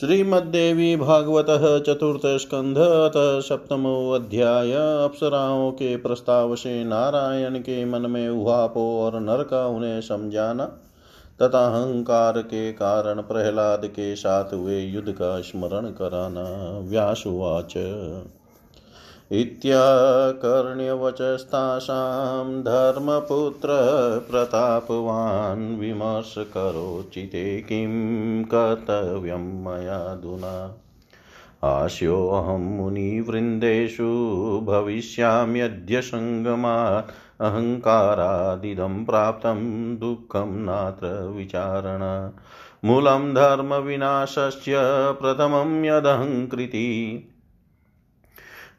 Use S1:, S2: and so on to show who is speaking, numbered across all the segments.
S1: श्रीमद्देवी भागवत चतुर्थ स्कंध सप्तमो अध्याय अप्सराओं के प्रस्ताव से नारायण के मन में उहापो और नर का उन्हें समझाना, तथा अहंकार के कारण प्रहलाद के साथ हुए युद्ध का स्मरण कराना। व्यासुवाच। इत्याकर्ण्यवचस्तासां धर्मपुत्र प्रतापवान् विमर्श करोचिते किं कर्तव्यं मयाधुना आस्योऽहं मुनिवृन्देषु भविष्याम्यद्य सङ्गमात् अहङ्कारादिदं प्राप्तं दुःखं नात्र विचारण। मूलं धर्मविनाशस्य प्रथमं यदहङ्कृति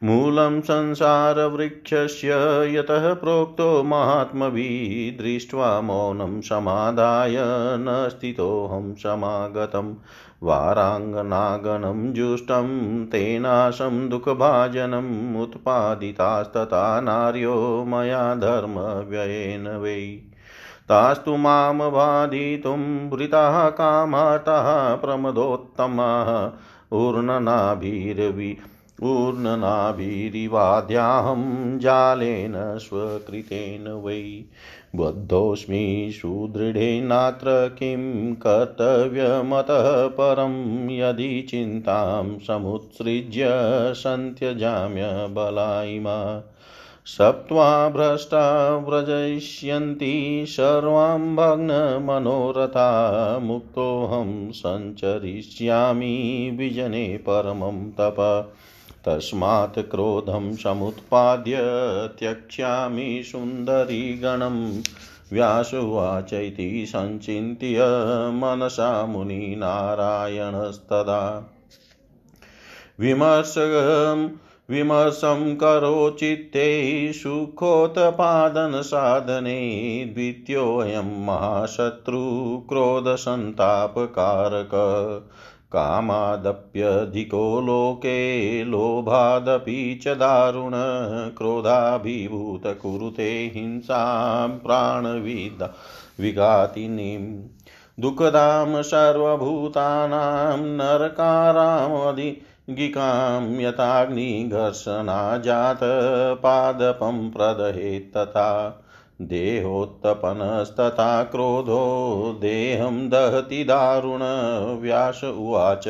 S1: मूलं संसारवृक्षस्य यतः प्रोक्तो महात्मभिः दृष्ट्वा मौनं समादाय न स्थितोऽहं समागतं। वाराङ्गनागनं जुष्टं, तेनाशं दुःखभाजनम् उत्पादितास्तथा नार्यो मया धर्मव्ययेन वै। तास्तु माँ बाधितुं वृताः कामातः प्रमदोत्तमाः ऊर्णनाभिर्वि ऊर्णनाभिरिवाद्याहं जालेन स्वकृतेन वै। बद्धोऽस्मि सुदृढेनात्र किं कर्तव्यमतः परं यदि चिन्तां समुत्सृज्य सन्त्यजाम्य बलायिमा। सप्त्वा भ्रष्टा व्रजयिष्यन्ति, सर्वां भग्नमनोरथा मुक्तोऽहं सञ्चरिष्यामि विजने परमं तप। तस्मात् क्रोधं समुत्पाद्य त्यक्ष्यामि सुन्दरीगणं। व्यासुवाचैति सञ्चिन्त्य मनसा मुनिनारायणस्तदा विमर्शं विमर्शं करो चित्ते सुखोत्पादनसाधने द्वितीयोऽयं महाशत्रुक्रोधसन्तापकारक। कामादप्यधिको लोके लोभादपि च दारुण क्रोधाभिभूत कुरुते हिंसां प्राणविदा विघातिनीं। दुःखदां सर्वभूतानां नरकारामधिगिकां यथाग्निघर्षणा जातपादपं प्रदहेत् तथा देहोत्तपनस्तथा क्रोधो, देहं दहति दारुण व्यास उवाच।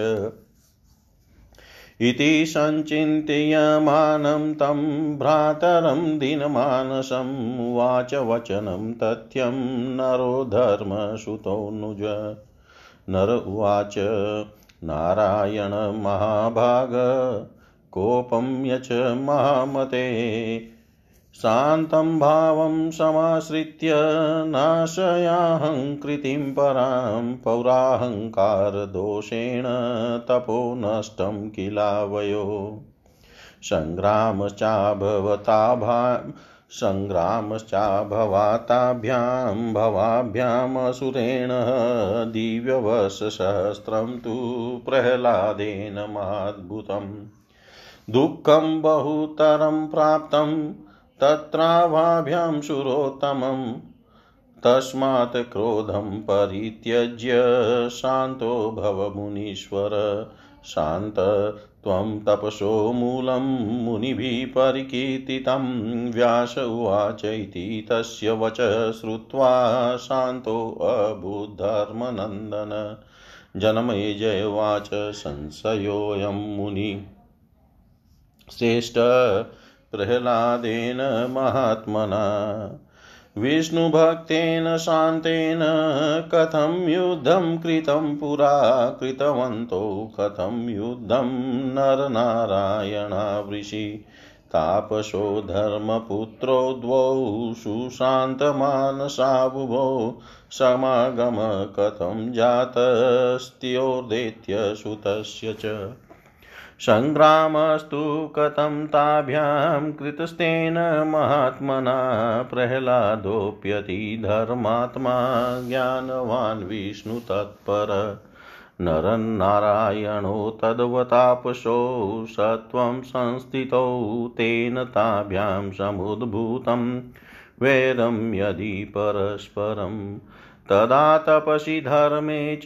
S1: इति सञ्चिन्त्यमानं तं भ्रातरं दीनमानसम् उवाच वचनं तथ्यं नरो धर्मसुतोऽनुज नर उवाच, नारायण महाभाग, कोपं यच महामते शान्तं भावं समाश्रित्य नाशयाहङ्कृतिं परां पौराहङ्कारदोषेण तपो नष्टं किलावयो सङ्ग्रामश्चाभवता भा सङ्ग्रामश्चाभवाताभ्यां भवाभ्यामसुरेण दिव्यवशसहस्रं तु प्रह्लादेन महाद्भुतम् दुःखं बहुतरं प्राप्तं तत्राभाभ्यां सुरोत्तमम् तस्मात् क्रोधं परित्यज्य शान्तो भव मुनीश्वर शान्त त्वं तपसो मूलं मुनिभिः परिकीर्तितं। व्यास उवाच इति तस्य वच श्रुत्वा शान्तोऽभूद्धर्मनन्दन जनमेजयवाच संशयोऽयं मुनि। श्रेष्ठ प्रह्लादेन महात्मना। विष्णुभक्तेन शान्तेन कथं युद्धं कृतं पुरा कृतवन्तो कथं युद्धं नरनारायणावृषि। तापसो धर्मपुत्रो द्वौ सुशान्तमानसाबुभौ समागम कथं जातस्त्योर्दैत्यसुतस्य च। सङ्ग्रामस्तु कथं ताभ्यां कृतस्तेन महात्मना प्रह्लादोऽप्यति धर्मात्मा ज्ञानवान् विष्णुतत्पर नरन्नारायणो तद्वतापसो सत्त्वं संस्थितौ तेन ताभ्यां समुद्भूतं। वैरं यदि परस्परं तदा तपसि धर्मे च,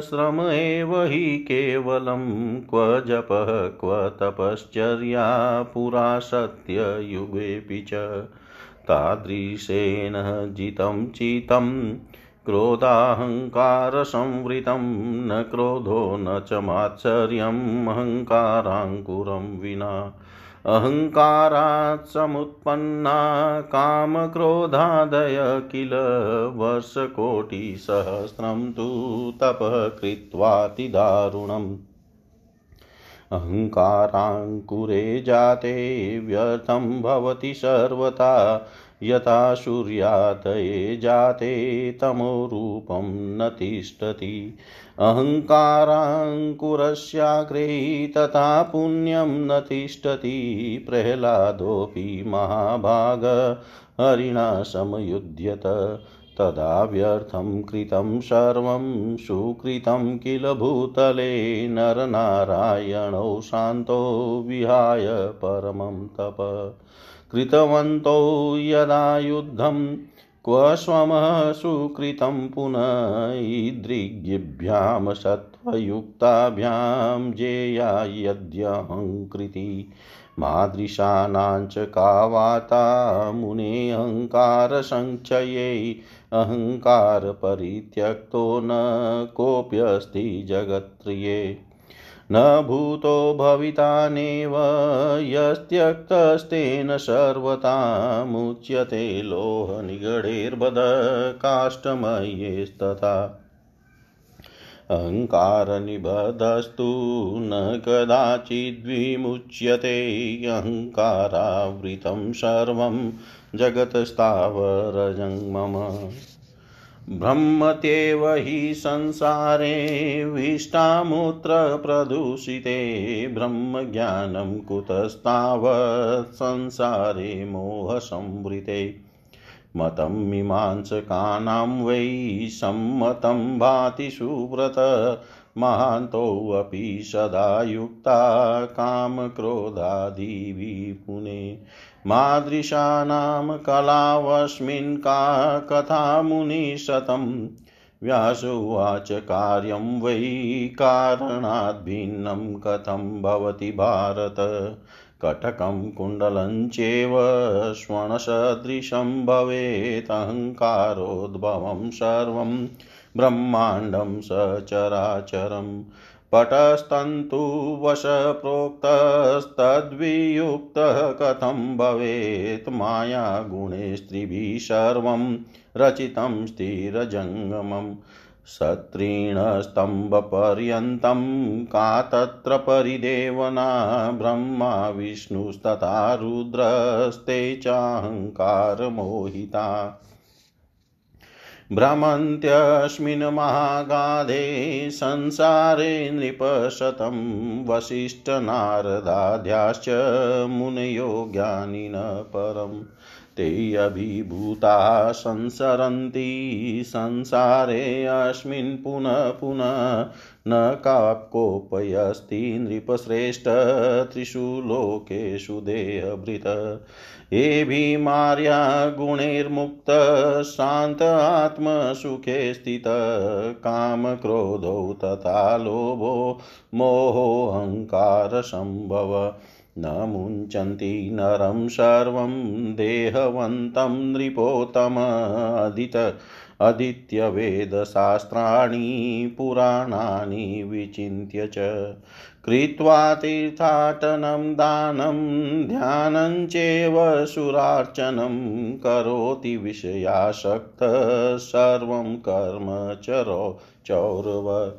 S1: श्रम एव हि केवलं क्व जपः क्व तपश्चर्या पुरा सत्ययुगेऽपि च। तादृशेन जितं चितं, क्रोधाहङ्कारसंवृतं, न क्रोधो न च विना। अहङ्कारात् समुत्पन्ना कामक्रोधादय किल वर्षकोटिसहस्रं तु तपः कृत्वातिदारुणम्। अहङ्काराङ्कुरे जाते व्यर्थं भवति सर्वथा। यथा सूर्यादये जाते तमोरूपं न तिष्ठति। अहङ्काराङ्कुरस्याग्रे तथा पुण्यं न तिष्ठति। प्रह्लादोऽपि महाभाग हरिणा समयुध्यत तदा व्यर्थं कृतं सर्वं सुकृतं किल भूतले नरनारायणौ शान्तो विहाय परमं तप। कृतवन्तौ यदा युद्धं क्व स्वमः सुकृतं पुनः ईदृग्भ्यां सत्त्वयुक्ताभ्यां जेया यद्यहङ्कृति मादृशानां च का वार्ता मुनेऽहङ्कारसञ्चये अहङ्कारपरित्यक्तो न कोऽप्यस्ति जगत्प्रिये। न भूतो भविता नेव यस्त्यक्तस्तेन सर्वतामुच्यते लोहनिगडेर्बद काष्ठमयेस्तथा अहङ्कारनिबधस्तु न कदाचिद्विमुच्यते अहङ्कारावृतं सर्वं जगत्स्थावरजङ्मम ब्रह्मत्येव हि संसारे विष्टामूत्र प्रदूषिते ब्रह्मज्ञानं कुतस्तावत् संसारे मोहसंवृते। मतं मीमांसकानां वै सम्मतं भाति सुव्रत। महान्तोऽपि सदा युक्ता, कामक्रोधादिभिः पुने। मादृशानां कलावस्मिन् का कथा मुनिशतं व्यासुवाच कार्यं वै कारणाद् भिन्नं कथं भवति भारत। कटकं कुण्डलं चैव स्वर्णसदृशं भवेत् अहङ्कारोद्भवं सर्वं। ब्रह्माण्डं सचराचरम्। पटस्तन्तु वशप्रोक्तस्तद्वियुक्तः कथं भवेत् मायागुणे स्त्रिभिः सर्वं रचितं स्थिरजङ्गमम् सत्रीणस्तम्भपर्यन्तं का तत्र परिदेवना ब्रह्मा विष्णुस्तथा रुद्रस्ते चाहङ्कारमोहिता भ्रमन्त्यस्मिन् महागाधे संसारे नृपशतं वसिष्ठनारदाध्याश्च मुनयो ज्ञानिन परम्। ते अभिभूता संसरन्ति संसारे अस्मिन् पुनः पुनः न काकोपयस्ति नृपश्रेष्ठ त्रिषु लोकेषु देहभृत। एभिमार्या गुणैर्मुक्तः शान्त आत्मसुखे स्थितः। कामक्रोधौ तथा लोभो मोहोऽहङ्कारसम्भव। न मुञ्चन्ति नरं सर्वं देहवन्तं नृपोत्तमदित अधीत्यवेदशास्त्राणि पुराणानि विचिन्त्य च कृत्वा तीर्थाटनं दानं ध्यानं चैव सुरार्चनं करोति विषयासक्तः सर्वं कर्म चरो चौरव।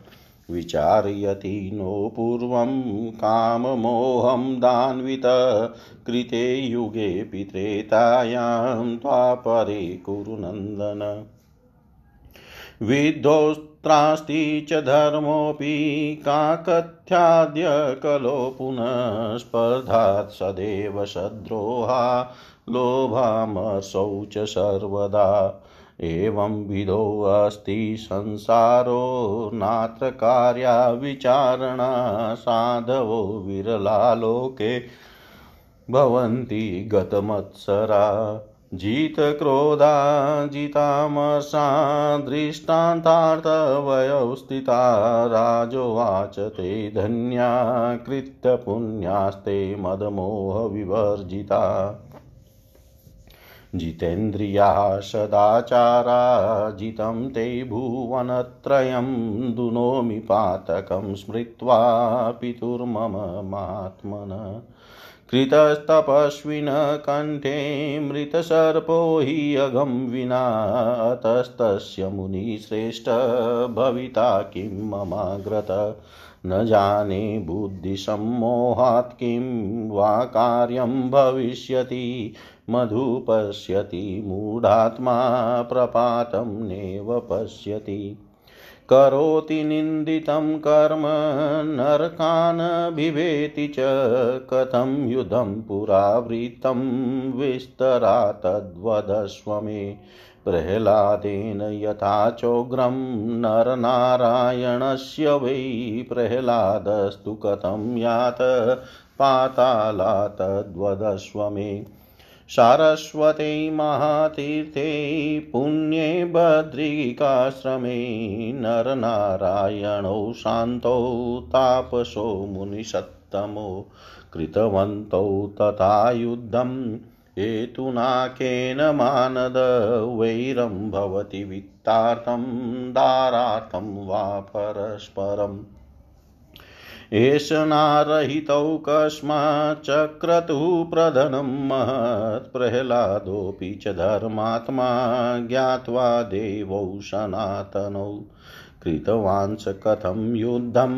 S1: विचारयति नो पूर्वं काममोहं दान्वित कृते युगे त्रेतायां त्वापरे कुरुनन्दन विद्धोस्त्रास्ति च धर्मोऽपि काकथ्याद्य कलो पुनः स्पर्धात् सदैव सद्रोहा लोभामसौ च सर्वदा। एवंविधोऽस्ति संसारो नात्र कार्या विचारणा साधवो विरला लोके भवन्ति गतमत्सरा। जितक्रोधा, जितामसा दृष्टान्तार्थवयौ स्थिता राजोवाच ते धन्या, कृत्यपुण्यास्ते मदमोहविवर्जिता। जितेन्द्रिया सदाचारा जितं ते भुवनत्रयं दुनोमि पातकं स्मृत्वा पितुर्मम महात्मन कृतस्तपस्विन कण्ठे मृतसर्पो हि अगं विना तस्तस्य मुनिश्रेष्ठ भविता किं ममाग्रत। न जाने बुद्धिसम्मोहात् किं वा कार्यं भविष्यति। मधु पश्यति मूढात्मा प्रपातं नैव पश्यति। करोति निन्दितं कर्म, नरकान् बिभेति च, कथं युधं पुरावृत्तं विस्तरा तद्वदस्व मे। प्रह्लादेन यथा चोग्रं नरनारायणस्य वै, प्रह्लादस्तु कथं यात, पाताला तद्वदस्व मे। सारस्वते महातीर्थे पुण्ये बद्रिकाश्रमे नरनारायणौ शान्तौ तापसो मुनिसत्तमो कृतवन्तौ तथा युद्धं हेतुना केन मानद वैरं भवति वित्तार्थं, दारार्थं वा परस्परम्। एष नारहितौ कस्माच्चक्रतुः प्रधनं महत् प्रह्लादोऽपि च धर्मात्मा ज्ञात्वा देवौ सनातनौ कृतवान् स कथं युद्धं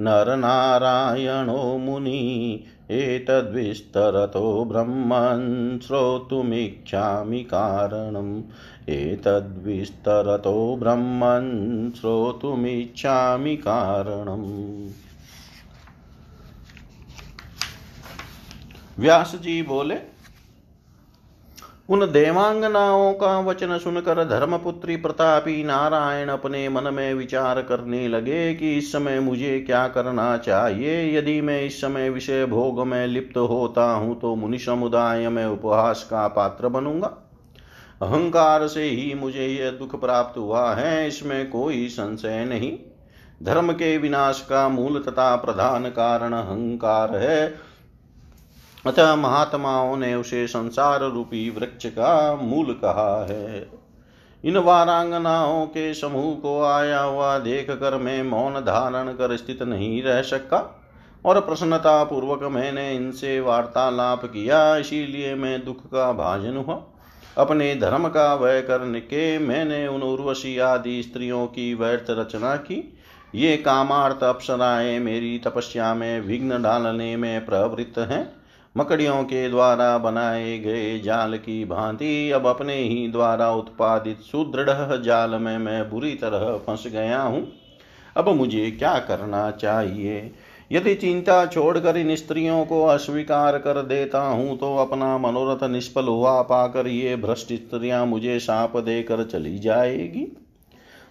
S1: नरनारायणो मुनि एतद्विस्तरतो ब्रह्मन् श्रोतुमिच्छामि कारणम् एतद्विस्तरतो ब्रह्मन् श्रोतुमिच्छामि कारणम् व्यास जी बोले, उन देवांगनाओं का वचन सुनकर धर्मपुत्री प्रतापी नारायण अपने मन में विचार करने लगे कि इस समय मुझे क्या करना चाहिए। यदि मैं इस समय विषय भोग में लिप्त होता हूँ तो मुनि समुदाय में उपहास का पात्र बनूँगा। अहंकार से ही मुझे यह दुख प्राप्त हुआ है, इसमें कोई संशय नहीं। धर्म के विनाश का मूल तथा प्रधान कारण अहंकार है। अतः महात्माओं ने उसे संसार रूपी वृक्ष का मूल कहा है। इन वारांगनाओं के समूह को आया हुआ देख कर मैं मौन धारण कर स्थित नहीं रह सका और प्रसन्नता पूर्वक मैंने इनसे वार्तालाप किया, इसीलिए मैं दुख का भाजन हुआ। अपने धर्म का वय करने के मैंने उन उर्वशी आदि स्त्रियों की व्यर्थ रचना की। ये कामार्थ अप्सराएँ मेरी तपस्या में विघ्न डालने में प्रवृत्त हैं। मकड़ियों के द्वारा बनाए गए जाल की भांति अब अपने ही द्वारा उत्पादित सुदृढ़ जाल में मैं बुरी तरह फंस गया हूँ। अब मुझे क्या करना चाहिए? यदि चिंता छोड़कर इन स्त्रियों को अस्वीकार कर देता हूँ तो अपना मनोरथ निष्फल हुआ पाकर ये भ्रष्ट स्त्रियाँ मुझे साप देकर चली जाएगी।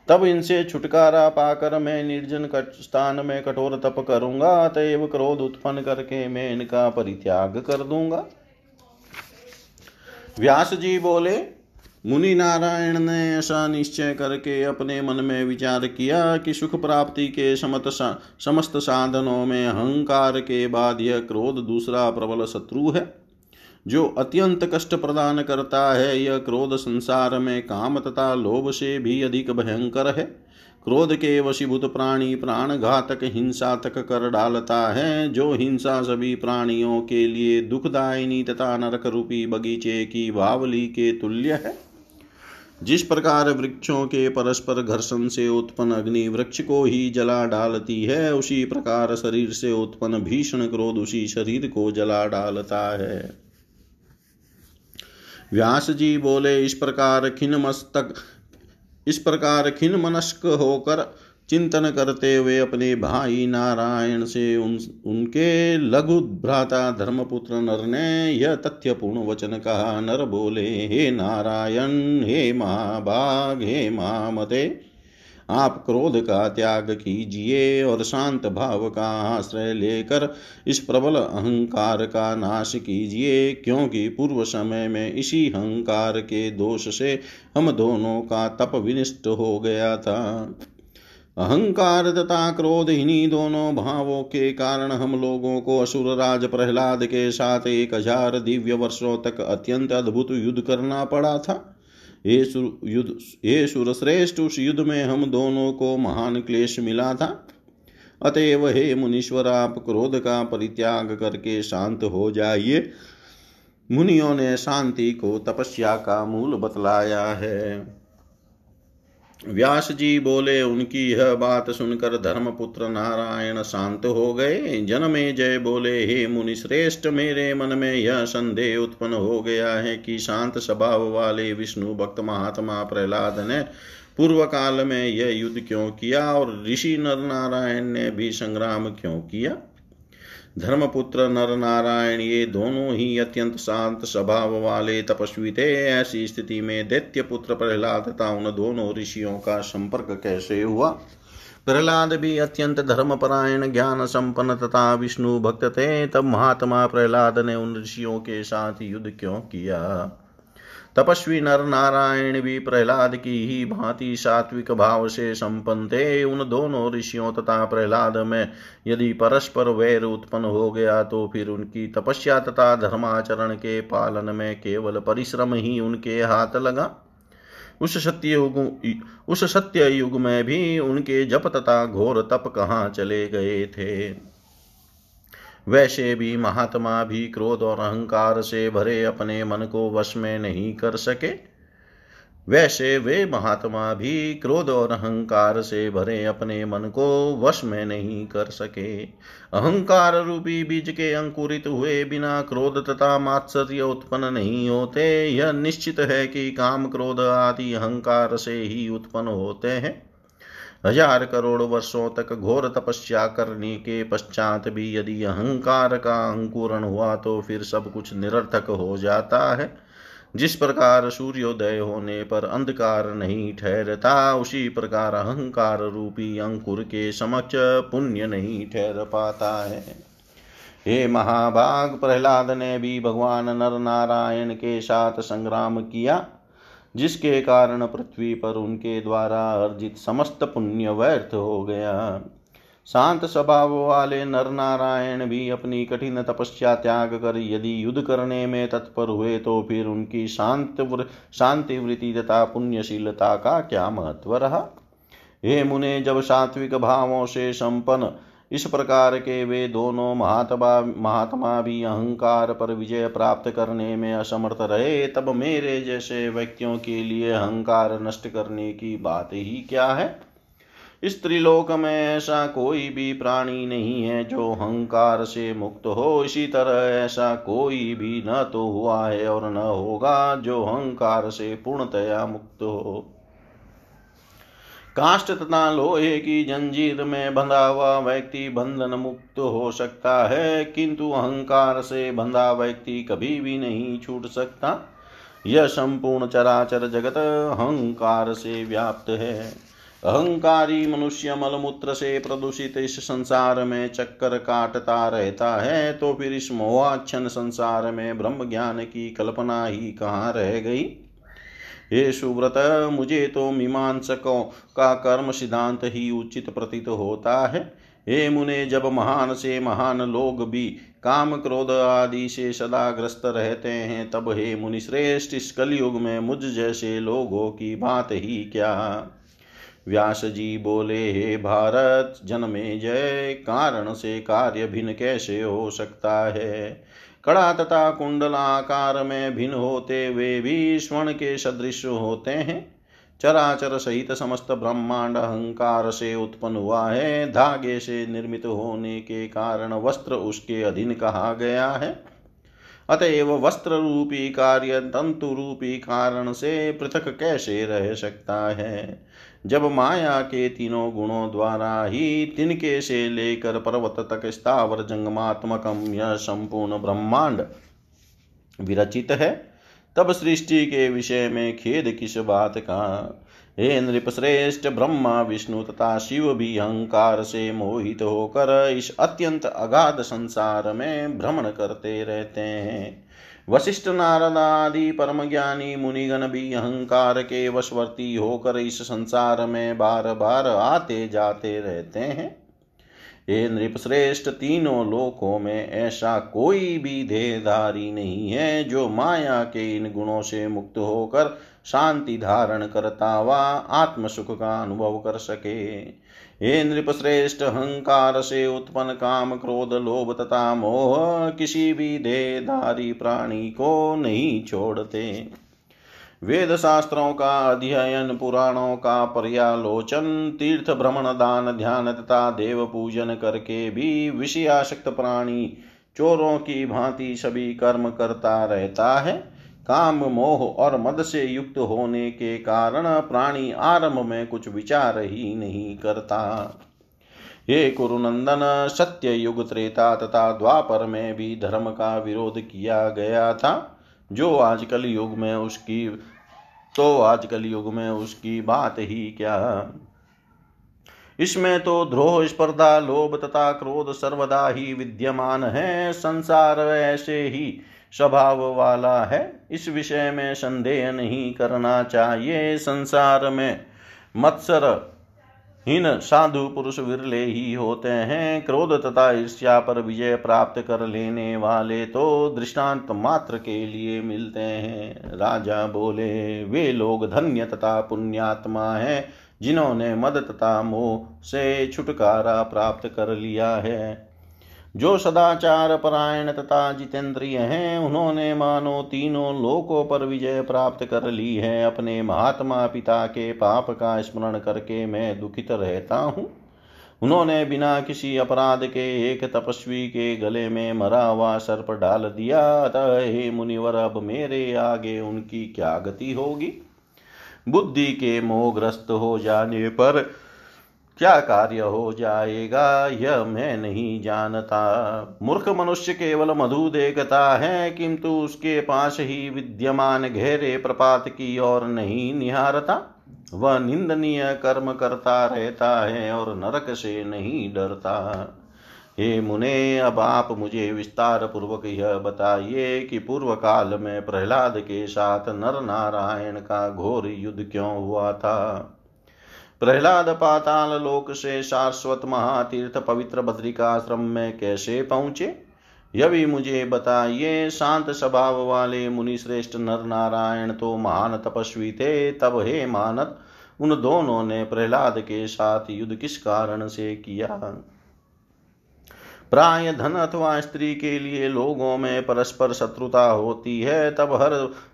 S1: तब इनसे छुटकारा पाकर मैं निर्जन स्थान में कठोर तप करूँगा अतएव क्रोध उत्पन्न करके मैं इनका परित्याग कर दूँगा। व्यास जी बोले मुनि नारायण ने ऐसा निश्चय करके अपने मन में विचार किया कि सुख प्राप्ति के समत सा, समस्त साधनों में अहंकार के बाद यह क्रोध दूसरा प्रबल शत्रु है। जो अत्यंत कष्ट प्रदान करता है, यह क्रोध संसार में काम तथा लोभ से भी अधिक भयंकर है। क्रोध के वशीभूत प्राणी प्राण घातक हिंसा तक कर डालता है। जो हिंसा सभी प्राणियों के लिए दुखदायिनी तथा नरक रूपी बगीचे की बावली के तुल्य है। जिस प्रकार वृक्षों के परस्पर घर्षण से उत्पन्न अग्नि वृक्ष को ही जला डालती है, उसी प्रकार शरीर से उत्पन्न भीषण क्रोध उसी शरीर को जला डालता है। व्यास जी बोले, इस प्रकार खिन मस्तक, इस प्रकार खिन मनस्क होकर चिंतन करते हुए अपने भाई नारायण से उन, उनके लघु भ्राता धर्मपुत्र नर ने यह तथ्यपूर्ण वचन कहा, नर बोले, हे नारायण, हे महाभाग हे महामते आप क्रोध का त्याग कीजिए और शांत भाव का आश्रय लेकर इस प्रबल अहंकार का नाश कीजिए, क्योंकि पूर्व समय में इसी अहंकार के दोष से हम दोनों का तप विनिष्ट हो गया था। अहंकार तथा क्रोध इन्हीं दोनों भावों के कारण हम लोगों को असुर राज प्रहलाद के साथ एक हज़ार दिव्य वर्षों तक अत्यंत अद्भुत युद्ध करना पड़ा था। युद्ध सुरश्रेष्ठ उस युद्ध में हम दोनों को महान क्लेश मिला था। अतएव हे मुनीश्वर, आप क्रोध का परित्याग करके शांत हो जाइए। मुनियों ने शांति को तपस्या का मूल बतलाया है। व्यास जी बोले, उनकी यह बात सुनकर धर्मपुत्र नारायण शांत हो गए। जनमे जय बोले, हे मुनि श्रेष्ठ, मेरे मन में यह संदेह उत्पन्न हो गया है कि शांत स्वभाव वाले विष्णु भक्त महात्मा प्रहलाद ने पूर्व काल में यह युद्ध क्यों किया और ऋषि नर नारायण ने भी संग्राम क्यों किया? धर्मपुत्र नर नारायण ये दोनों ही अत्यंत शांत स्वभाव वाले तपस्वी थे ऐसी स्थिति में दैत्य पुत्र प्रहलाद तथा उन दोनों ऋषियों का संपर्क कैसे हुआ? प्रहलाद भी अत्यंत धर्मपरायण ज्ञान संपन्न तथा विष्णु भक्त थे, तब महात्मा प्रहलाद ने उन ऋषियों के साथ युद्ध क्यों किया? तपस्वी नर नारायण भी प्रहलाद की ही भांति सात्विक भाव से संपन्न थे। उन दोनों ऋषियों तथा प्रहलाद में यदि परस्पर वैर उत्पन्न हो गया तो फिर उनकी तपस्या तथा धर्माचरण के पालन में केवल परिश्रम ही उनके हाथ लगा। उस सत्य युग, उस सत्य युग में भी उनके जप तथा घोर तप कहाँ चले गए थे? वैसे भी महात्मा भी क्रोध और अहंकार से भरे अपने मन को वश में नहीं कर सके। वैसे वे महात्मा भी क्रोध और अहंकार से भरे अपने मन को वश में नहीं कर सके। अहंकार रूपी बीज के अंकुरित हुए बिना क्रोध तथा मात्सर्य उत्पन्न नहीं होते। यह निश्चित है कि काम क्रोध आदि अहंकार से ही उत्पन्न होते हैं। हज़ार करोड़ वर्षों तक घोर तपस्या करने के पश्चात भी यदि अहंकार का अंकुरण हुआ तो फिर सब कुछ निरर्थक हो जाता है। जिस प्रकार सूर्योदय होने पर अंधकार नहीं ठहरता, उसी प्रकार अहंकार रूपी अंकुर के समक्ष पुण्य नहीं ठहर पाता है। हे महाभाग, प्रहलाद ने भी भगवान नर नारायण के साथ संग्राम किया। जिसके कारण पृथ्वी पर उनके द्वारा अर्जित समस्त पुण्य व्यर्थ हो गया। शांत स्वभाव वाले नर नारायण भी अपनी कठिन तपस्या त्याग कर यदि युद्ध करने में तत्पर हुए तो फिर उनकी शांत शांति वृत्ति तथा पुण्यशीलता का क्या महत्व रहा? हे मुने, जब सात्विक भावों से संपन्न इस प्रकार के वे दोनों महात्मा महात्मा भी अहंकार पर विजय प्राप्त करने में असमर्थ रहे। तब मेरे जैसे व्यक्तियों के लिए अहंकार नष्ट करने की बात ही क्या है? इस त्रिलोक में ऐसा कोई भी प्राणी नहीं है जो अहंकार से मुक्त हो। इसी तरह ऐसा कोई भी न तो हुआ है और न होगा जो अहंकार से पूर्णतया मुक्त हो। काष्ट तथा लोहे की जंजीर में बंधा हुआ व्यक्ति बंधन मुक्त हो सकता है, किंतु अहंकार से बंधा व्यक्ति कभी भी नहीं छूट सकता। यह संपूर्ण चराचर जगत अहंकार से व्याप्त है। अहंकारी मनुष्य मलमूत्र से प्रदूषित इस संसार में चक्कर काटता रहता है तो फिर इस मोहाच्छन संसार में ब्रह्म ज्ञान की कल्पना ही कहाँ रह गई? हे सुव्रत, मुझे तो मीमांसकों का कर्म सिद्धांत ही उचित प्रतीत होता है। हे मुने, जब महान से महान लोग भी काम क्रोध आदि से सदा ग्रस्त रहते हैं, तब हे मुनि श्रेष्ठ, इस कलयुग में मुझ जैसे लोगों की बात ही क्या? व्यास जी बोले, हे भारत, जन्मे जय, कारण से कार्य भिन्न कैसे हो सकता है? कड़ा तथा कुंडल आकार में भिन्न होते वे भी स्वर्ण के सदृश होते हैं। चराचर सहित समस्त ब्रह्मांड अहंकार से उत्पन्न हुआ है। धागे से निर्मित होने के कारण वस्त्र उसके अधीन कहा गया है। अतएव वस्त्र रूपी कार्य तंतु रूपी कारण से पृथक कैसे रह सकता है? जब माया के तीनों गुणों द्वारा ही तिनके से लेकर पर्वत तक स्थावर जंगमात्मकम यह संपूर्ण ब्रह्मांड विरचित है, तब सृष्टि के विषय में खेद किस बात का? हे नृपश्रेष्ठ ब्रह्मा, विष्णु तथा शिव भी अहंकार से मोहित होकर इस अत्यंत अगाध संसार में भ्रमण करते रहते हैं। वशिष्ठ नारद आदि परम ज्ञानी मुनिगण भी अहंकार के वशवर्ती होकर इस संसार में बार बार आते जाते रहते हैं। ये नृपश्रेष्ठ, तीनों लोकों में ऐसा कोई भी देहधारी नहीं है जो माया के इन गुणों से मुक्त होकर शांति धारण करता हुआ आत्मसुख का अनुभव कर सके। हे नृप श्रेष्ठ अहंकार से उत्पन्न काम, क्रोध, लोभ तथा मोह, किसी भी देहधारी प्राणी को नहीं छोड़ते। वेद शास्त्रों का अध्ययन, पुराणों का पर्यालोचन, तीर्थ भ्रमण, दान, ध्यान तथा देव पूजन करके भी विषयाशक्त प्राणी, चोरों की भांति सभी कर्म करता रहता है। काम, मोह और मद से युक्त होने के कारण प्राणी आरंभ में कुछ विचार ही नहीं करता। हे कुरुनंदन सत्य युग त्रेता तथा द्वापर में भी धर्म का विरोध किया गया था। जो आजकल युग में उसकी तो आजकल युग में उसकी बात ही क्या? इसमें तो द्रोह, स्पर्धा, लोभ तथा क्रोध सर्वदा ही विद्यमान है। संसार ऐसे ही स्वभाव वाला है। इस विषय में संदेह नहीं करना चाहिए। संसार में मत्सर हीन साधु पुरुष विरले ही होते हैं। क्रोध तथा ईर्ष्या पर विजय प्राप्त कर लेने वाले तो दृष्टांत मात्र के लिए मिलते हैं। राजा बोले, वे लोग धन्य तथा पुण्यात्मा हैं, जिन्होंने मद तथा मोह से छुटकारा प्राप्त कर लिया है। जो सदाचार परायण तथा जितेंद्रिय हैं, उन्होंने मानो तीनों लोकों पर विजय प्राप्त कर ली है। अपने महात्मा पिता के पाप का स्मरण करके मैं दुखित रहता हूँ। उन्होंने बिना किसी अपराध के एक तपस्वी के गले में मरा हुआ सर्प डाल दिया। अतः हे मुनिवर, अब मेरे आगे उनकी क्या गति होगी? बुद्धि के मोहग्रस्त हो जाने पर क्या कार्य हो जाएगा, यह मैं नहीं जानता। मूर्ख मनुष्य केवल मधु देखता है, किंतु उसके पास ही विद्यमान घेरे प्रपात की ओर नहीं निहारता। वह निंदनीय कर्म करता रहता है और नरक से नहीं डरता। हे मुने, अब आप मुझे विस्तार पूर्वक यह बताइए कि पूर्व काल में प्रहलाद के साथ नर नारायण का घोर युद्ध क्यों हुआ था? प्रहलाद पाताल लोक से शाश्वत महातीर्थ पवित्र बद्रिकाश्रम में कैसे पहुँचे? यवि मुझे बताइए, शांत स्वभाव वाले मुनि श्रेष्ठ नर नारायण तो महान तपस्वी थे। तब हे मानत, उन दोनों ने प्रहलाद के साथ युद्ध किस कारण से किया? प्राय धन अथवा स्त्री के लिए लोगों में परस्पर शत्रुता होती है, तब हर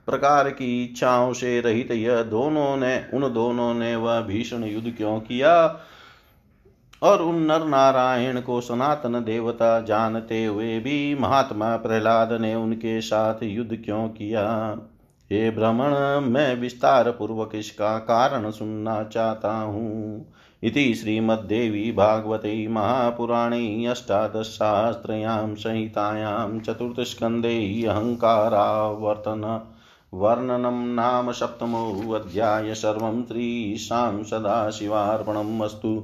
S1: प्रकार की इच्छाओं से रहित यह दोनों ने, उन दोनों ने वह भीषण युद्ध क्यों किया? और उन नर नारायण को सनातन देवता जानते हुए भी महात्मा प्रहलाद ने उनके साथ युद्ध क्यों किया? हे भ्रमण मैं विस्तार पूर्वक इसका कारण सुनना चाहता हूँ। इति श्रीमद्देवी भागवते महापुराणे अष्टादशशास्त्रयां संहितायां चतुर्थस्कन्धे अहङ्कारावर्तन वर्णनं नाम सप्तमोऽध्याय सर्वं श्रीशां सदाशिवार्पणम् अस्तु।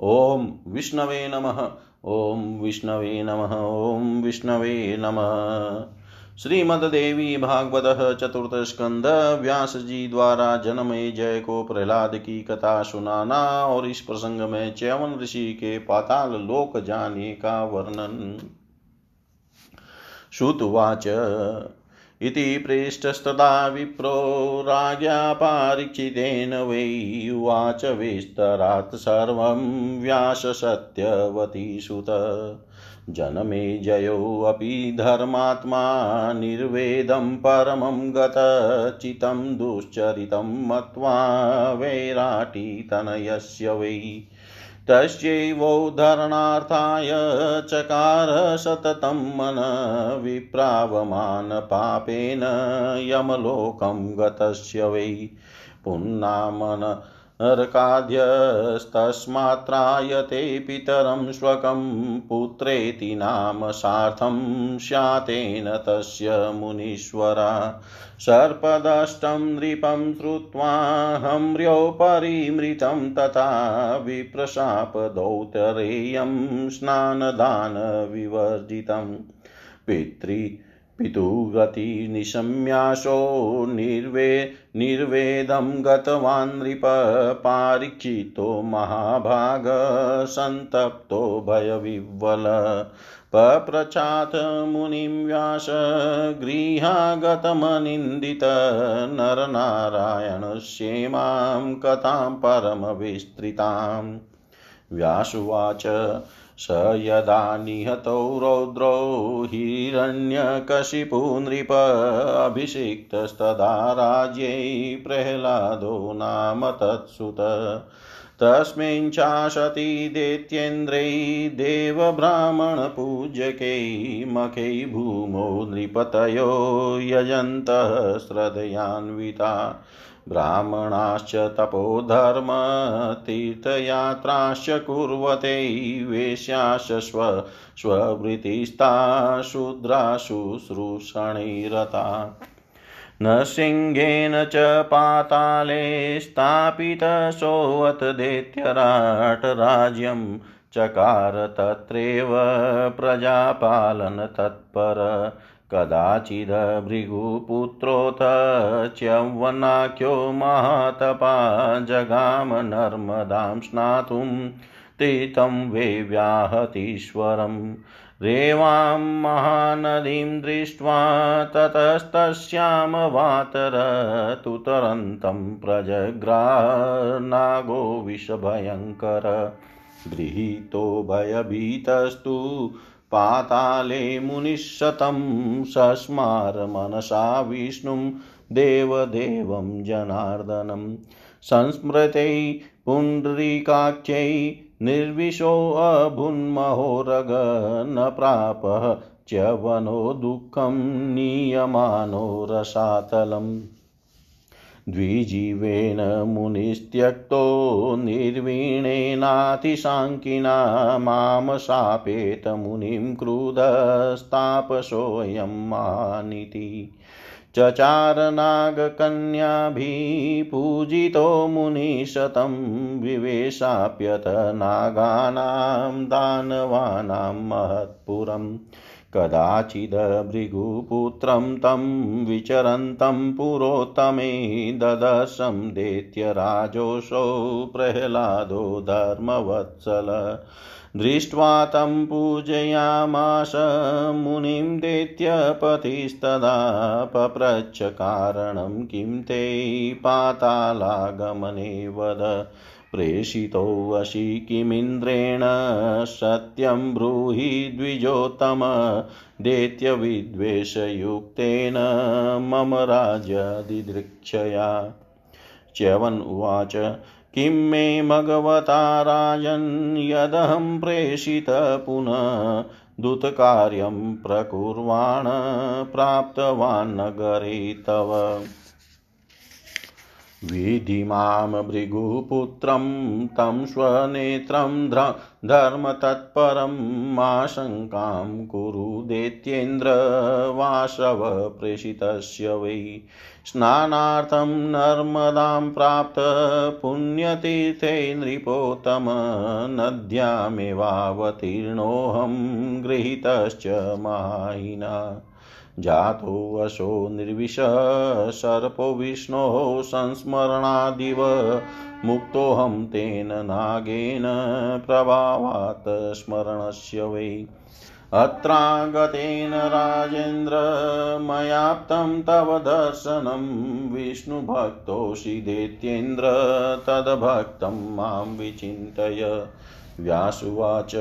S1: ॐ विष्णवे नमः। ॐ विष्णवे नमः। ॐ विष्णवे नमः। श्रीमद्देवी भागवत चतुर्थ स्कंद व्यास जी द्वारा जन्म जय को प्रहलाद की कथा सुनाना और इस प्रसंग में च्यवन ऋषि के पाताल लोक जाने का वर्णन। श्रुतवाच। इति पृष्ठस्तदा विप्रो राज्ञा पारीक्षितेन वै उवाच विस्तरात् सर्वं व्याससत्यवती सुत जनमे जयोऽपि धर्मात्मा निर्वेदं परमं गतचितं दुश्चरितं मत्वा वैराटीतनयस्य वै। तस्यैवोद्धरणार्थाय चकार सततं मन विप्रावमानपापेन यमलोकं गतस्य वै। पुन्नामन अर्काद्यस्तस्मात्रायते पितरं स्वकं पुत्रेति नाम सार्थं स्यातेन तस्य मुनीश्वरा। सर्पदष्टं नृपं श्रुत्वा हम्र्योपरिमृतं तथा विप्रशापदौतरेयं स्नानदानविवर्जितं। पितृ पितुगतिनिशम्याशो निर्वे, निर्वेदं गतवान् नृप पारीक्षितो महाभागसन्तप्तो भयविह्वल। पप्रचात मुनिं व्यास गृहागतमनिन्दित नरनारायणस्येमां कथां परमविस्तृताम्। व्यासुवाच स यदा निहतौ रौद्रौ हिरण्यकशिपु नृप अभिषिक्तस्तदा राज्यै प्रह्लादो नाम तत्सुत। तस्मिन् चाशति दैत्येन्द्रै देवब्राह्मणपूज्यकै मखै भूमौ नृपतयो यजन्तः श्रद्धयान्विता। ब्राह्मणाश्च तपोधर्मतीर्थयात्राश्च कुर्वते वेश्याश्च स्व स्ववृत्तिस्ता शूद्राशुश्रूषणैरता न सिंहेन च पाताले स्थापितसोऽथ दैत्यराटराज्यं चकार तत्रैव प्रजापालनतत्पर कदाचिद् भृगुपुत्रोऽथ च्यवनाख्यो महातपा जगाम नर्मदां स्नातुं तीर्थं वेव्याहतीश्वरम् रेवां महानदीं दृष्ट्वा ततस्तस्यां वातर तुतरन्तं प्रजग्रानागो विषभयङ्कर। गृहीतो भयभीतस्तु पाताले मुनिशतं सस्मार मनसा विष्णुं देवदेवं जनार्दनं। संस्मृतै पुण्डरीकाख्यै निर्विशोऽभुन्महोरग न प्रापः च्यवनो दुःखं नीयमानो रसातलम्। द्विजीवेन मुनिस्त्यक्तो निर्वीणेनातिशाङ्किना माँ शापेत मुनिं क्रुधस्तापसोऽयं मानिति। चचारनागकन्याभिः पूजितो मुनिशतं विवेशाप्यत नागानां दानवानां महत्पुरम्। कदाचिद् भृगुपुत्रं तं विचरन्तं पुरोत्तमे ददर्शं दैत्यराजोऽसौ प्रह्लादो धर्मवत्सल। दृष्ट्वा तं पूजयामास मुनिं दैत्यपतिस्तदा पप्रच्छ कारणं किं ते पातालागमने वद। प्रेषितोऽसि किमिन्द्रेण सत्यं ब्रूहि द्विजोत्तम दैत्यविद्वेषयुक्तेन मम राज्यदिदृक्षया। च्यवन् उवाच, किं मे भगवता राजन् यदहं प्रेषितः पुनः दूतकार्यं प्रकुर्वाण प्राप्तवान् तव। विधि माँ भृगुपुत्रं तं स्वनेत्रं धर्मतत्परं आशङ्कां कुरु दैत्येन्द्र वासव प्रेषितस्य वै। स्नानार्थं नर्मदां प्राप्त पुण्यतीर्थे नद्यामेवावतीर्णोऽहं गृहीतश्च मायिना जातोऽशो निर्विशः सर्पो विष्णोः संस्मरणादिव। मुक्तोऽहं तेन नागेन प्रभावात् स्मरणस्य वै। अत्रागतेन राजेन्द्र, मयाप्तं तव दर्शनं। विष्णुभक्तोऽसि दैत्येन्द्र, तद्भक्तं माँ विचिन्तय। व्यासुवाच।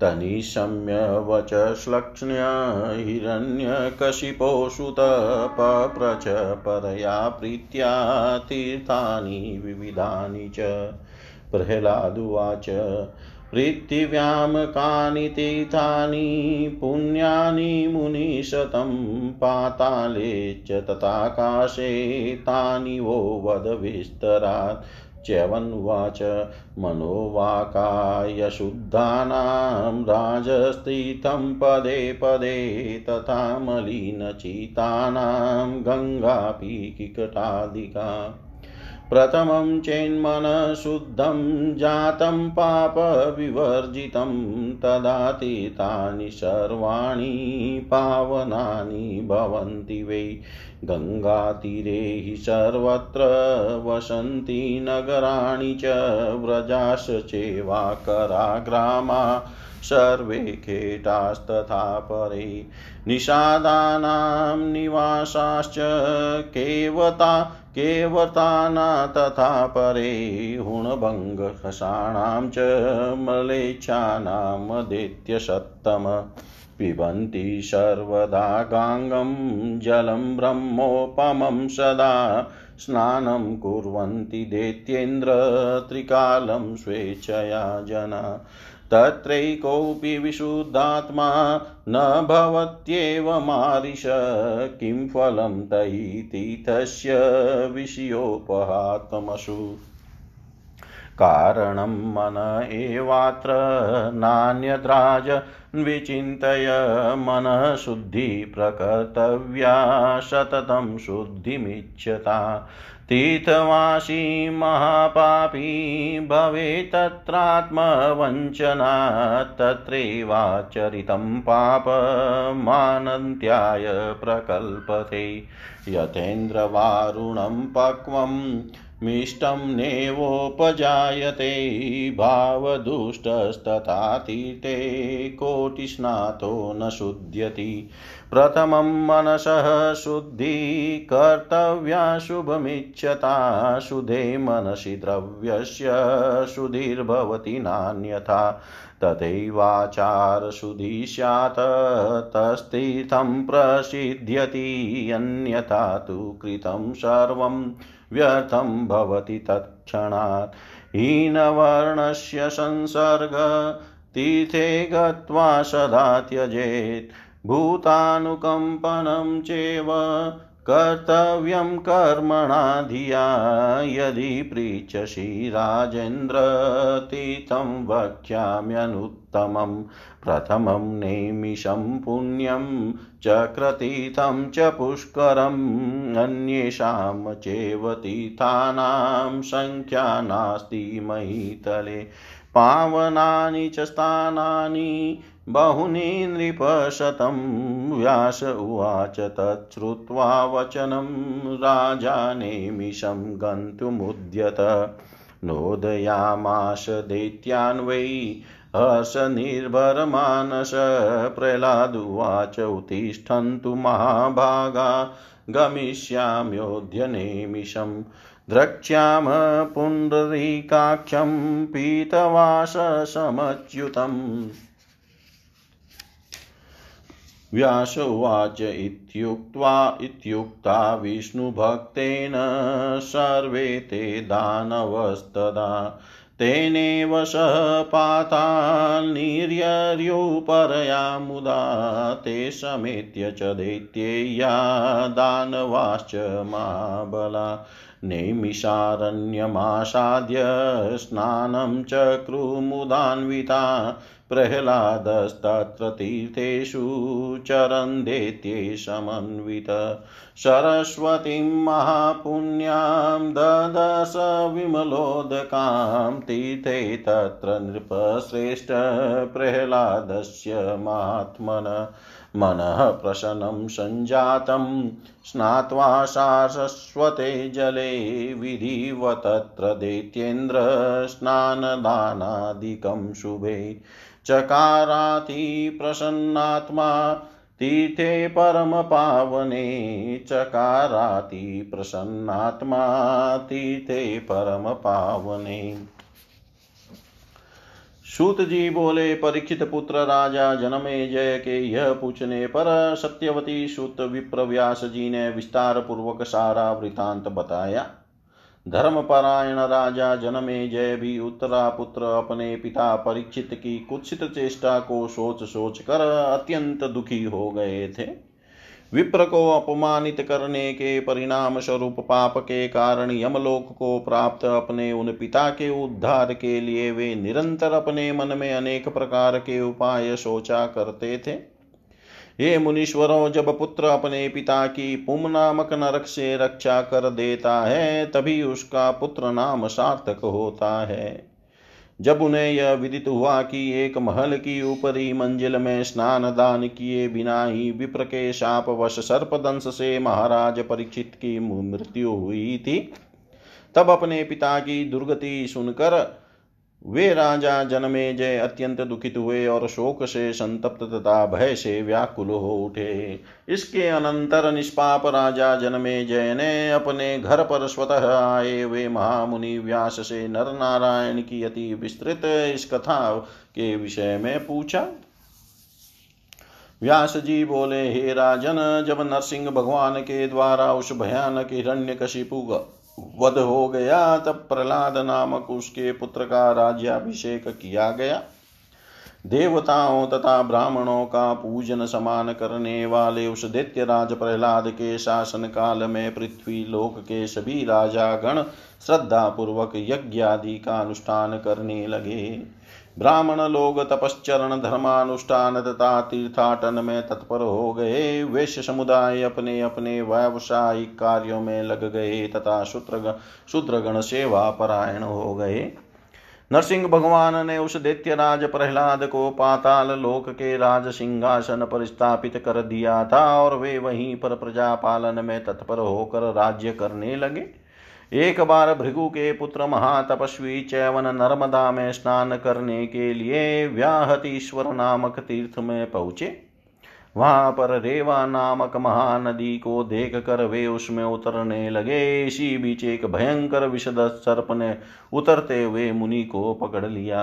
S1: तनिशम्यवच श्लक्ष्ण्य हिरण्यकशिपोऽसुत पप्रच परया प्रीत्या तीर्थानि विविधानि च। प्रह्लादुवाच पृथिव्यां कानि तीर्थानि, पुण्यानि मुनिशतं पाताले च तथाकाशे तानि वो वद विस्तरात्। च्यवन्वाच मनोवाकायशुद्धानां राजस्थितं पदे पदे तथा मलिनचितानां गङ्गापि किकटादिका प्रथमं चेन्मनशुद्धं जातं पापविवर्जितं तदातीतानि सर्वाणि पावनानि भवन्ति वै। गङ्गातीरे हि सर्वत्र वसन्ति नगराणि च व्रजाश्चेवाकरा ग्रामा। सर्वे खेटास्तथा परे निषादानां निवासाश्च केवता केवताना तथा परे हुणभङ्गखसाणां च मलेच्छानामदित्यसत्तम पिबन्ति सर्वदा गाङ्गं जलं ब्रह्मोपमं सदा स्नानं कुर्वन्ति दैत्येन्द्र स्वेच्छया जना तत्रैकोऽपि विशुद्धात्मा न भवत्येव किं फलं तैतीतस्य विषयोपहात्मसु। कारणं मन एवात्र नान्यद्राज विचिन्तय मनः शुद्धिप्रकर्तव्या सततं शुद्धिमिच्छता। तीर्थवासी महापापी भवेत् तत्रात्मवञ्चना तत्रैवाचरितं पापमानन्त्याय प्रकल्पते। यथेन्द्रवारुणं पक्वं मिष्टं नेवोपजायते। भावदुष्टस्तथा तीर्थे कोटिस्नातो न शुध्यति। प्रथमं मनसः शुद्धि कर्तव्या शुभमिच्छता शुधे मनसि द्रव्यस्य शुधिर्भवति नान्यथा। तथैवाचारशुद्धि स्यात्, तस्तीर्थं प्रसिद्ध्यति अन्यथा तु कृतं सर्वं व्यर्थं भवति तत्क्षणात्। हीनवर्णस्य संसर्ग तीर्थे गत्वा सदा त्यजेत्। भूतानुकम्पनं चेव कर्तव्यं कर्मणा धिया यदि पृच्छसि राजेन्द्र तीर्थं वक्ष्याम्यनुत्तमं प्रथमं नैमिषं पुण्यं चक्रतीर्थं च पुष्करम् अन्येषां चैव तीर्थानां सङ्ख्या नास्ति महीतले पावनानि च स्थानानि बहुनी नृपशतं व्यास उवाच तच्छ्रुत्वा वचनं राजा नेमिषं गन्तुमुद्यत। नोदयामाश दैत्यान् वै हर्षनिर्भरमानस प्रह्लादुवाच उत्तिष्ठन्तु महाभागा। गमिष्याम्योऽध्यनेमिषम् द्रक्ष्याम पुण्डरीकाक्षं पीतवाससमच्युतम्। व्यास उवाच इत्युक्त्वा इत्युक्ता विष्णुभक्तेन सर्वे ते दानवस्तदा। तेनेव सह मुदा ते समेत्य च दैत्येया दानवाश्च महाबला नैमिषारण्यमासाद्य स्नानं चक्रुमुदान्विता प्रह्लादस्तत्र तीर्थेषु चरन्देत्ये समन्वित सरस्वतीं महापुण्यां ददश विमलोदकां तीर्थे तत्र नृपश्रेष्ठ प्रह्लादस्य महात्मन मनः प्रसन्नं सञ्जातं स्नात्वा सारस्वते जले विधिव तत्र दैत्येन्द्र स्नानदानादिकं शुभे चकाराति प्रसन्नात्मा तीर्थे परमपावने चकाराति प्रसन्नात्मा तीर्थे परमपावने सूत जी बोले, परीक्षित पुत्र राजा, जनमे जय के यह पूछने पर सत्यवती सूत विप्रव्यास जी ने विस्तार पूर्वक सारा वृतांत बताया। धर्मपरायण राजा जनमे जय भी उत्तरा पुत्र अपने पिता परीक्षित की कुत्सित चेष्टा को सोच सोच कर अत्यंत दुखी हो गए थे। विप्र को अपमानित करने के परिणाम स्वरूप पाप के कारण यमलोक को प्राप्त अपने उन पिता के उद्धार के लिए वे निरंतर अपने मन में अनेक प्रकार के उपाय सोचा करते थे। हे मुनीश्वरों, जब पुत्र अपने पिता की पुम नामक नरक से रक्षा कर देता है, तभी उसका पुत्र नाम सार्थक होता है। जब उन्हें यह विदित हुआ कि एक महल की ऊपरी मंजिल में स्नान दान किए बिना ही विप्र के शाप वश सर्पदंश से महाराज परीक्षित की मृत्यु हुई थी, तब अपने पिता की दुर्गति सुनकर वे राजा जनमे जय अत्यंत दुखित हुए और शोक से संतप्त तथा भय से व्याकुल हो उठे। इसके अनंतर निष्पाप राजा जनमे जय ने अपने घर पर स्वतः आए। वे महामुनि व्यास से नर नारायण की अति विस्तृत इस कथा के विषय में पूछा। व्यास जी बोले, हे राजन, जब नरसिंह भगवान के द्वारा उस भयानक हिरण्य कशिपु वध हो गया, तब प्रहलाद नामक उसके पुत्र का राज्याभिषेक किया गया। देवताओं तथा ब्राह्मणों का पूजन समान करने वाले उस दैत्य राज प्रहलाद के शासन काल में पृथ्वी लोक के सभी राजा गण श्रद्धा पूर्वक यज्ञ आदि का अनुष्ठान करने लगे। ब्राह्मण लोग तपश्चरण धर्मानुष्ठान तथा तीर्थाटन में तत्पर हो गए। वैश्य समुदाय अपने अपने व्यावसायिक कार्यों में लग गए तथा शूद्र शूद्रगण सेवा परायण हो गए। नरसिंह भगवान ने उस दैत्यराज प्रहलाद को पाताल लोक के राज सिंहासन पर स्थापित कर दिया था और वे वहीं पर प्रजा पालन में तत्पर होकर राज्य करने लगे। एक बार भृगु के पुत्र महातपस्वी चैवन नर्मदा में स्नान करने के लिए व्याहतीश्वर नामक तीर्थ में पहुँचे। वहाँ पर रेवा नामक महानदी को देख कर वे उसमें उतरने लगे। इसी बीच एक भयंकर विषद सर्प ने उतरते हुए मुनि को पकड़ लिया।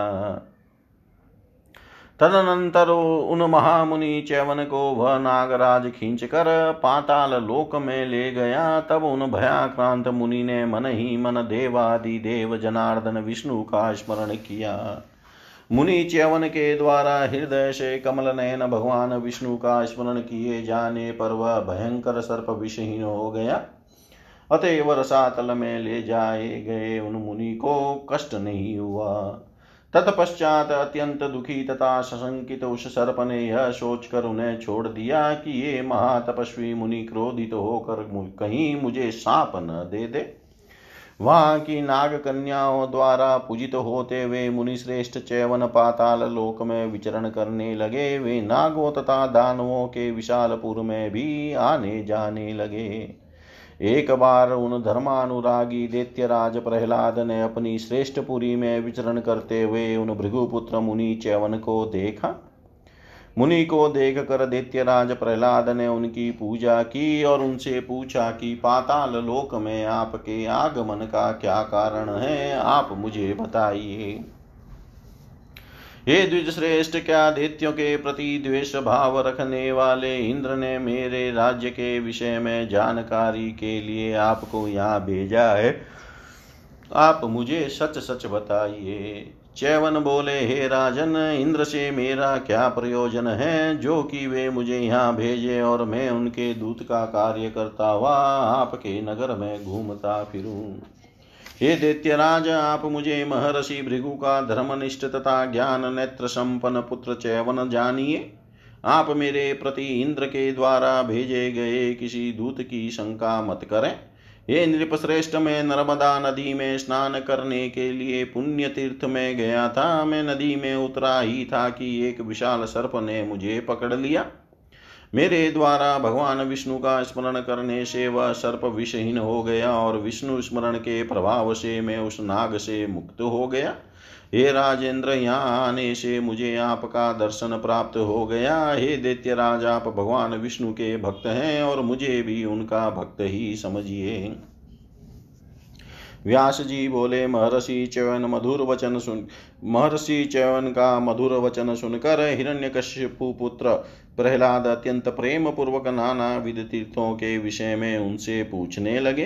S1: तदनंतर उन महामुनि चैवन को वह नागराज खींच कर पाताल लोक में ले गया। तब उन भयाक्रांत मुनि ने मन ही मन देवादि देव जनार्दन विष्णु का स्मरण किया। मुनि च्यवन के द्वारा हृदय से कमल नयन भगवान विष्णु का स्मरण किए जाने पर वह भयंकर सर्प विषहीन हो गया। अतएव रसातल में ले जाए गए उन मुनि को कष्ट नहीं हुआ। तत्पश्चात अत्यंत दुखी तथा सशंकित उस सर्प ने यह सोचकर उन्हें छोड़ दिया कि ये महातपस्वी मुनि क्रोधित तो होकर कहीं मुझे साप न दे दे। वहाँ की नाग कन्याओं द्वारा पूजित तो होते हुए मुनि श्रेष्ठ चैवन पाताल लोक में विचरण करने लगे। वे नागों तथा दानवों के विशालपुर में भी आने जाने लगे। एक बार उन धर्मानुरागी दैत्यराज प्रहलाद ने अपनी श्रेष्ठ पुरी में विचरण करते हुए उन भृगुपुत्र मुनि चैवन को देखा। मुनि को देख कर दैत्यराज प्रहलाद ने उनकी पूजा की और उनसे पूछा कि, पाताल लोक में आपके आगमन का क्या कारण है? आप मुझे बताइए। हे द्विज श्रेष्ठ क्या दैत्यों के प्रति द्वेष भाव रखने वाले इंद्र ने मेरे राज्य के विषय में जानकारी के लिए आपको यहाँ भेजा है। आप मुझे सच सच बताइए। चैवन बोले, हे राजन, इंद्र से मेरा क्या प्रयोजन है? जो कि वे मुझे यहाँ भेजे और मैं उनके दूत का कार्य करता हुआ आपके नगर में घूमता फिरूं। हे दैत्यराज, आप मुझे महर्षि भृगु का धर्मनिष्ठ तथा ज्ञान नेत्र संपन्न पुत्र चैवन जानिए। आप मेरे प्रति इंद्र के द्वारा भेजे गए किसी दूत की शंका मत करें। ये नृपश्रेष्ठ, में नर्मदा नदी में स्नान करने के लिए पुण्य तीर्थ में गया था। मैं नदी में उतरा ही था कि एक विशाल सर्प ने मुझे पकड़ लिया। मेरे द्वारा भगवान विष्णु का स्मरण करने से वह सर्प विषहीन हो गया और विष्णु स्मरण के प्रभाव से मैं उस नाग से मुक्त हो गया। हे राजेंद्र, यहाँ आने से मुझे आपका दर्शन प्राप्त हो गया। हे दैत्य राज आप भगवान विष्णु के भक्त हैं और मुझे भी उनका भक्त ही समझिए। व्यास जी बोले, महर्षि चयन मधुर वचन सुन, महर्षि चयन का मधुर वचन सुनकर हिरण्यकश्यपु पुत्र प्रहलाद अत्यंत प्रेम पूर्वक नाना विध तीर्थों के विषय में उनसे पूछने लगे।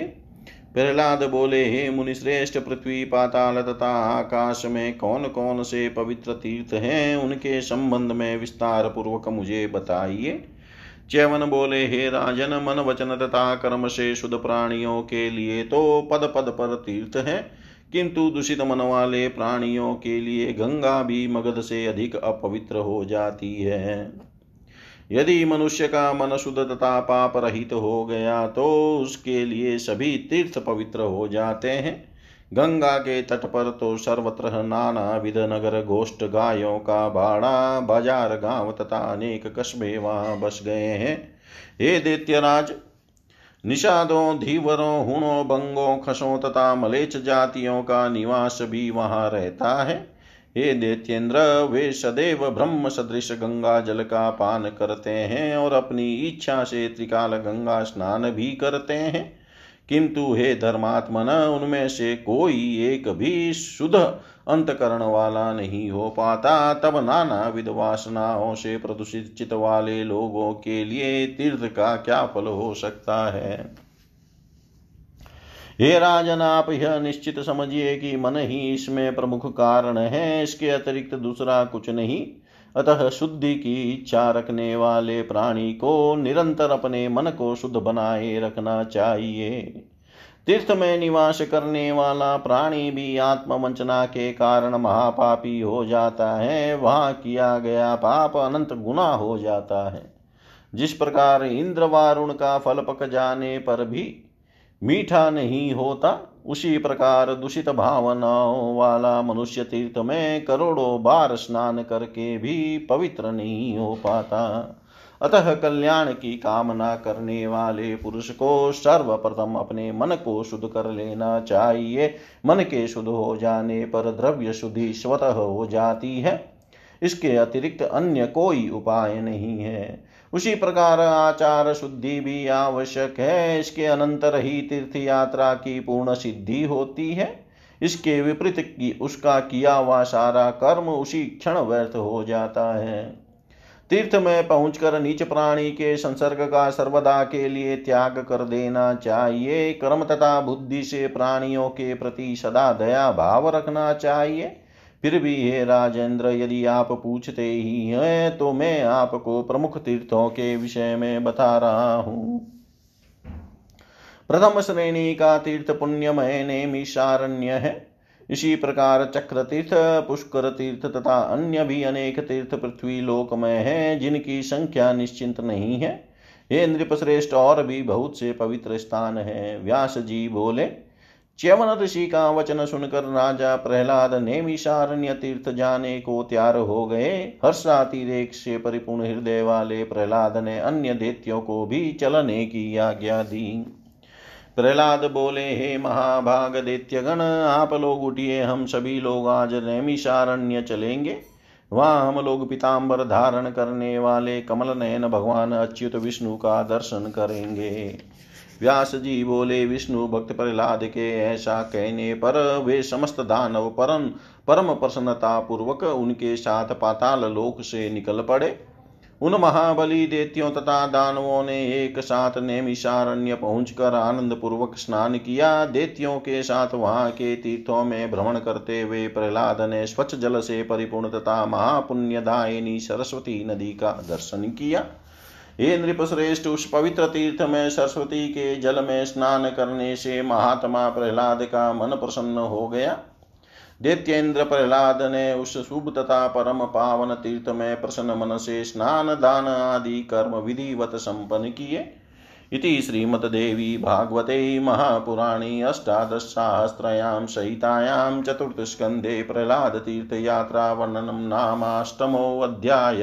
S1: प्रहलाद बोले, हे मुनिश्रेष्ठ, पृथ्वी, पाताल तथा आकाश में कौन कौन से पवित्र तीर्थ हैं? उनके संबंध में विस्तार पूर्वक मुझे बताइए। च्यवन बोले, हे राजन मन वचन तथा कर्म से शुद्ध प्राणियों के लिए तो पद पद पर तीर्थ है, किंतु दूषित मन वाले प्राणियों के लिए गंगा भी मगध से अधिक अपवित्र हो जाती है। यदि मनुष्य का मन शुद्ध तथा पाप रहित हो गया तो उसके लिए सभी तीर्थ पवित्र हो जाते हैं। गंगा के तट पर तो सर्वत्र नाना विध नगर गोष्ठ गायों का भाड़ा बाज़ार, गाँव तथा अनेक कस्बे वहाँ बस गए हैं। हे दैत्यराज, निषादों, धीवरों, हुणों, बंगों, खसों तथा मलेच जातियों का निवास भी वहाँ रहता है। हे दैत्येंद्र वे सदैव ब्रह्म सदृश गंगा जल का पान करते हैं और अपनी इच्छा से त्रिकाल गंगा स्नान भी करते हैं। किंतु हे धर्मात्मन, उनमें से कोई एक भी शुद्ध अंतकरण वाला नहीं हो पाता। तब नाना विधवासनाओं से प्रदूषित चित वाले लोगों के लिए तीर्थ का क्या फल हो सकता है? हे राजन, आप यह निश्चित समझिए कि मन ही इसमें प्रमुख कारण है, इसके अतिरिक्त दूसरा कुछ नहीं। अतः शुद्धि की इच्छा रखने वाले प्राणी को निरंतर अपने मन को शुद्ध बनाए रखना चाहिए। तीर्थ में निवास करने वाला प्राणी भी आत्मवंचना के कारण महापापी हो जाता है, वहाँ किया गया पाप अनंत गुना हो जाता है। जिस प्रकार इंद्र वारुण का फल पक जाने पर भी मीठा नहीं होता। उसी प्रकार दूषित भावनाओं वाला मनुष्य तीर्थ में करोड़ों बार स्नान करके भी पवित्र नहीं हो पाता। अतः कल्याण की कामना करने वाले पुरुष को सर्वप्रथम अपने मन को शुद्ध कर लेना चाहिए। मन के शुद्ध हो जाने पर द्रव्य शुद्धि स्वतः हो जाती है। इसके अतिरिक्त अन्य कोई उपाय नहीं है। उसी प्रकार आचार शुद्धि भी आवश्यक है। इसके अनंतर ही तीर्थ यात्रा की पूर्ण सिद्धि होती है। इसके विपरीत की, उसका किया हुआ सारा कर्म उसी क्षण व्यर्थ हो जाता है। तीर्थ में पहुंचकर नीच प्राणी के संसर्ग का सर्वदा के लिए त्याग कर देना चाहिए। कर्म तथा बुद्धि से प्राणियों के प्रति सदा दया भाव रखना चाहिए। फिर भी हे राजेंद्र, यदि आप पूछते ही हैं तो मैं आपको प्रमुख तीर्थों के विषय में बता रहा हूँ। प्रथम श्रेणी का तीर्थ पुण्यमय नेमिषारण्य है। इसी प्रकार चक्र तीर्थ पुष्कर तीर्थ तथा अन्य भी अनेक तीर्थ पृथ्वी लोक में है, जिनकी संख्या निश्चिंत नहीं है। हे नृपश्रेष्ठ, और भी बहुत से पवित्र स्थान है। व्यास जी बोले च्यवन ऋषि का वचन सुनकर राजा प्रहलाद नेमिषारण्य तीर्थ जाने को तैयार हो गए। हर्षातिरेक से परिपूर्ण हृदय वाले प्रहलाद ने अन्य देत्यों को भी चलने की आज्ञा दी। प्रहलाद बोले, हे महाभाग दैत्यगण, आप लोग उठिए, हम सभी लोग आज नैमिषारण्य चलेंगे। वहाँ हम लोग पीताम्बर धारण करने वाले कमल नयन भगवान अच्युत विष्णु का दर्शन करेंगे। व्यास जी बोले, विष्णु भक्त प्रहलाद के ऐसा कहने पर वे समस्त दानव परम परम प्रसन्नता पूर्वक उनके साथ पाताल लोक से निकल पड़े। उन महाबली देत्यों तथा दानवों ने एक साथ नेमिषारण्य पहुंचकर आनंद पूर्वक स्नान किया। देत्यों के साथ वहाँ के तीर्थों में भ्रमण करते हुए प्रहलाद ने स्वच्छ जल से परिपूर्ण तथा महापुण्यदायिनी सरस्वती नदी का दर्शन किया। हे नृपश्रेष्ठ उस पवित्र तीर्थ में सरस्वती के जल में स्नान करने से महात्मा प्रहलाद का मन प्रसन्न हो गया। दैत्येंद्र प्रहलाद ने उस शुभ तथा परम पावन तीर्थ में प्रसन्न मन से स्नान, दान आदि कर्म विधिवत संपन्न किए। इति श्रीमद्देवी भागवते महापुराणे अष्टादशसाहस्रयां सहितायां चतुर्थस्कन्धे प्रह्लादतीर्थयात्रावर्णनं नामाष्टमोऽध्याय